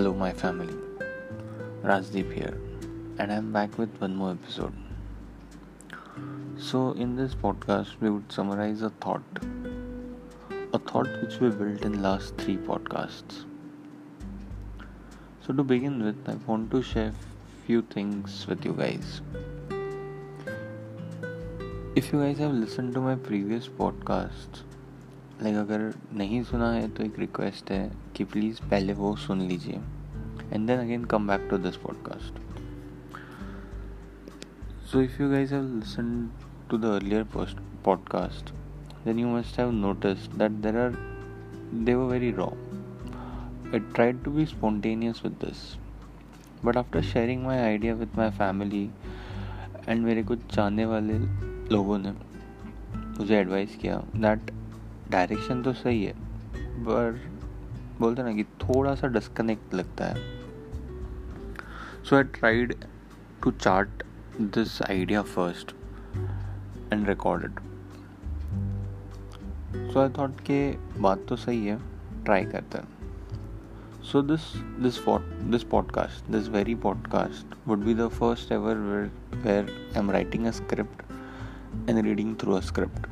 Hello, my family. Rajdeep here, and I'm back with one more episode. So, in this podcast, we would summarize a thought, a thought which we built in last three podcasts. So, to begin with, I want to share few things with you guys. If you guys have listened to my previous podcasts, like अगर नहीं सुना है तो एक request है कि please पहले वो सुन लीजिए। And then again come back to this podcast so if you guys have listen to the earlier post podcast then you must have notice that there are they were very raw it tried to be spontaneous with this but after sharing my idea with my family and मेरे कुछ चाहने वाले लोगों ने मुझे advice किया that direction तो सही है, पर बोलते ना कि थोड़ा सा डिस्कनेक्ट लगता है। So I tried to chart this idea first and recorded so I thought के बात तो सही है ट्राई करते हैं। So this this this podcast this very podcast would be the first ever where I am writing a script and reading through a script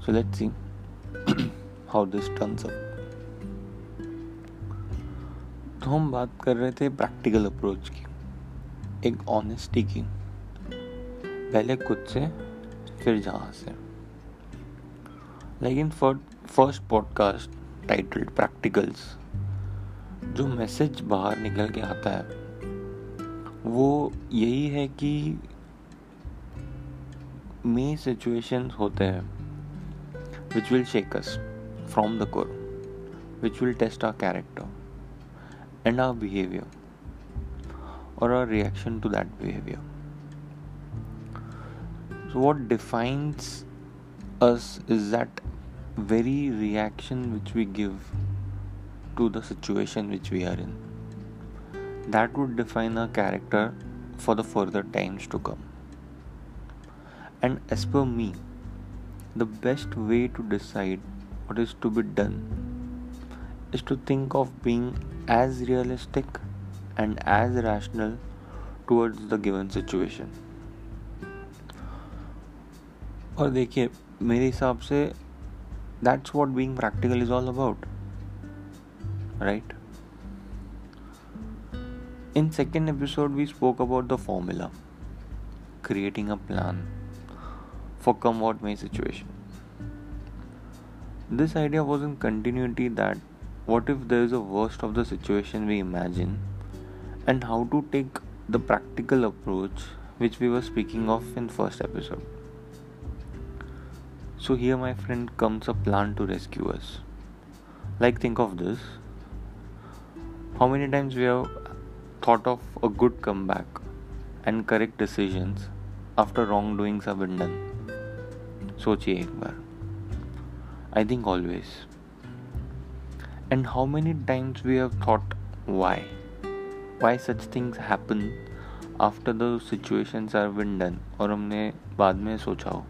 So let's see how this turns up. तो हम बात कर रहे थे practical approach की, एक honesty की। पहले खुद से, फिर जहाँ से। लेकिन फ़र्स्ट पॉडकास्ट टाइटल्ड प्रैक्टिकल्स जो मैसेज बाहर निकल के आता है, वो यही है कि मे सिचुएशंस होते हैं। Which will shake us from the core, which will test our character and our behavior or our reaction to that behavior. So, what defines us is that very reaction which we give to the situation which we are in. That would define our character for the further times to come. And as per me, the best way to decide what is to be done is to think of being as realistic and as rational towards the given situation और देखिए मेरे हिसाब से that's what being practical is all about right in second episode we spoke about the formula creating a plan for come what may situation. This idea was in continuity that what if there is a worst of the situation we imagine and how to take the practical approach which we were speaking of in first episode. So here my friend comes a plan to rescue us. Like think of this. How many times we have thought of a good comeback and correct decisions after wrongdoings have been done? सोचिए एक बार। I think always and how many times we have thought why why such things happen after the situations are been done और हमने बाद में सोचा हो।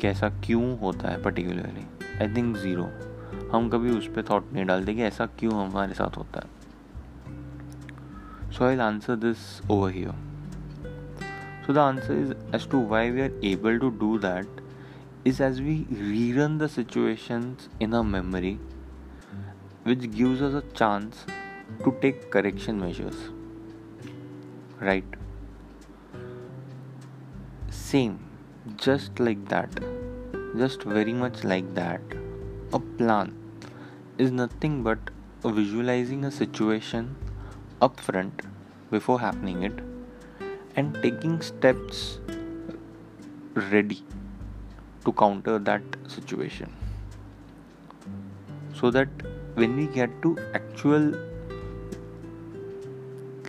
कैसा क्यों होता है पर्टिकुलरली आई थिंक ज़ीरो हम कभी उस पर थॉट नहीं डालते कि ऐसा क्यों हमारे साथ होता है। So I answer this over here So the answer is as to why we are able to do that is as we rerun the situations in our memory, which gives us a chance to take correction measures. Right? Same, just like that, just very much like that. A plan is nothing but visualizing a situation upfront before happening it and taking steps ready to counter that situation so that when we get to actual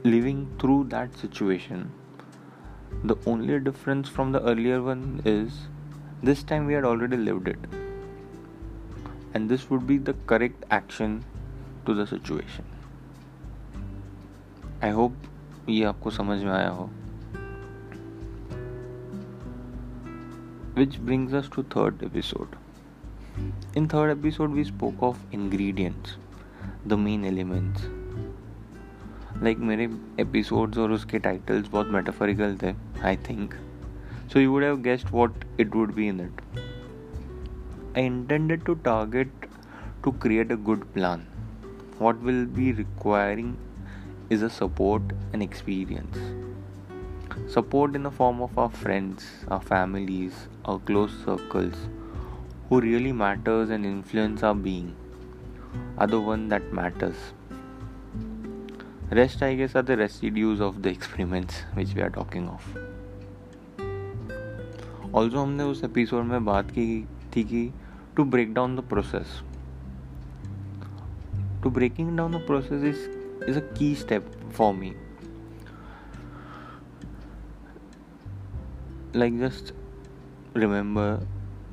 living through that situation the only difference from the earlier one is this time we are already live it and this would be the correct action to the situation I hope ये आपको समझ में आया हो। which brings us to third episode in third episode we spoke of ingredients the main elements like मेरे episodes और उसके titles बहुत मेटाफोरिकल थे I think so you would have guessed what it would be in it I intended to target to create a good plan what will be requiring is a support and experience support in the form of our friends our families our close circles who really matters and influence our being are the one that matters rest i guess are the residues of the experiments which we are talking of also हमने उस episode में बात की थी कि to break down the process to breaking down the process is is a key step for me like just remember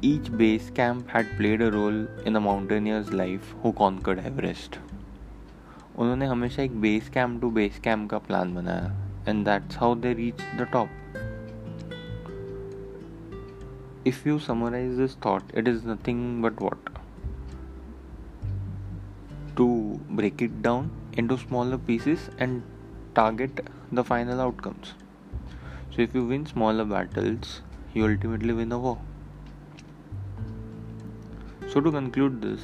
each base camp had played a role in a mountaineer's life who conquered Everest. उन्होंने हमेशा एक base camp two base camp का plan बनाया and that's how they reach the top if you summarize this thought it is nothing but what to break it down into smaller pieces and target the final outcomes. So, if you win smaller battles, you ultimately win a war. So, to conclude this,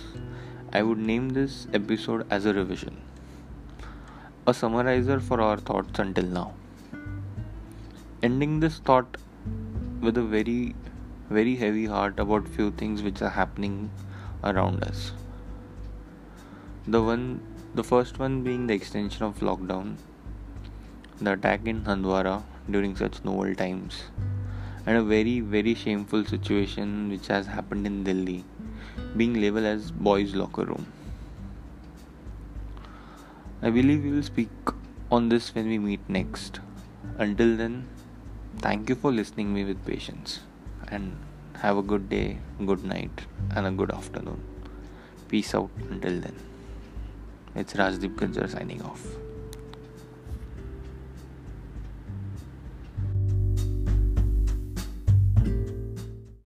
I would name this episode as a revision, a summarizer for our thoughts until now. Ending this thought with a very, very heavy heart about few things which are happening around us the one the first one being the extension of lockdown the attack in Handwara during such novel times. And a very very shameful situation which has happened in Delhi being labeled as boys locker room. I believe we will speak on this when we meet next. Until then thank you for listening me with patience. And have a good day good night and a good afternoon. Peace out until then. It's Rajdeep Gujjar signing off.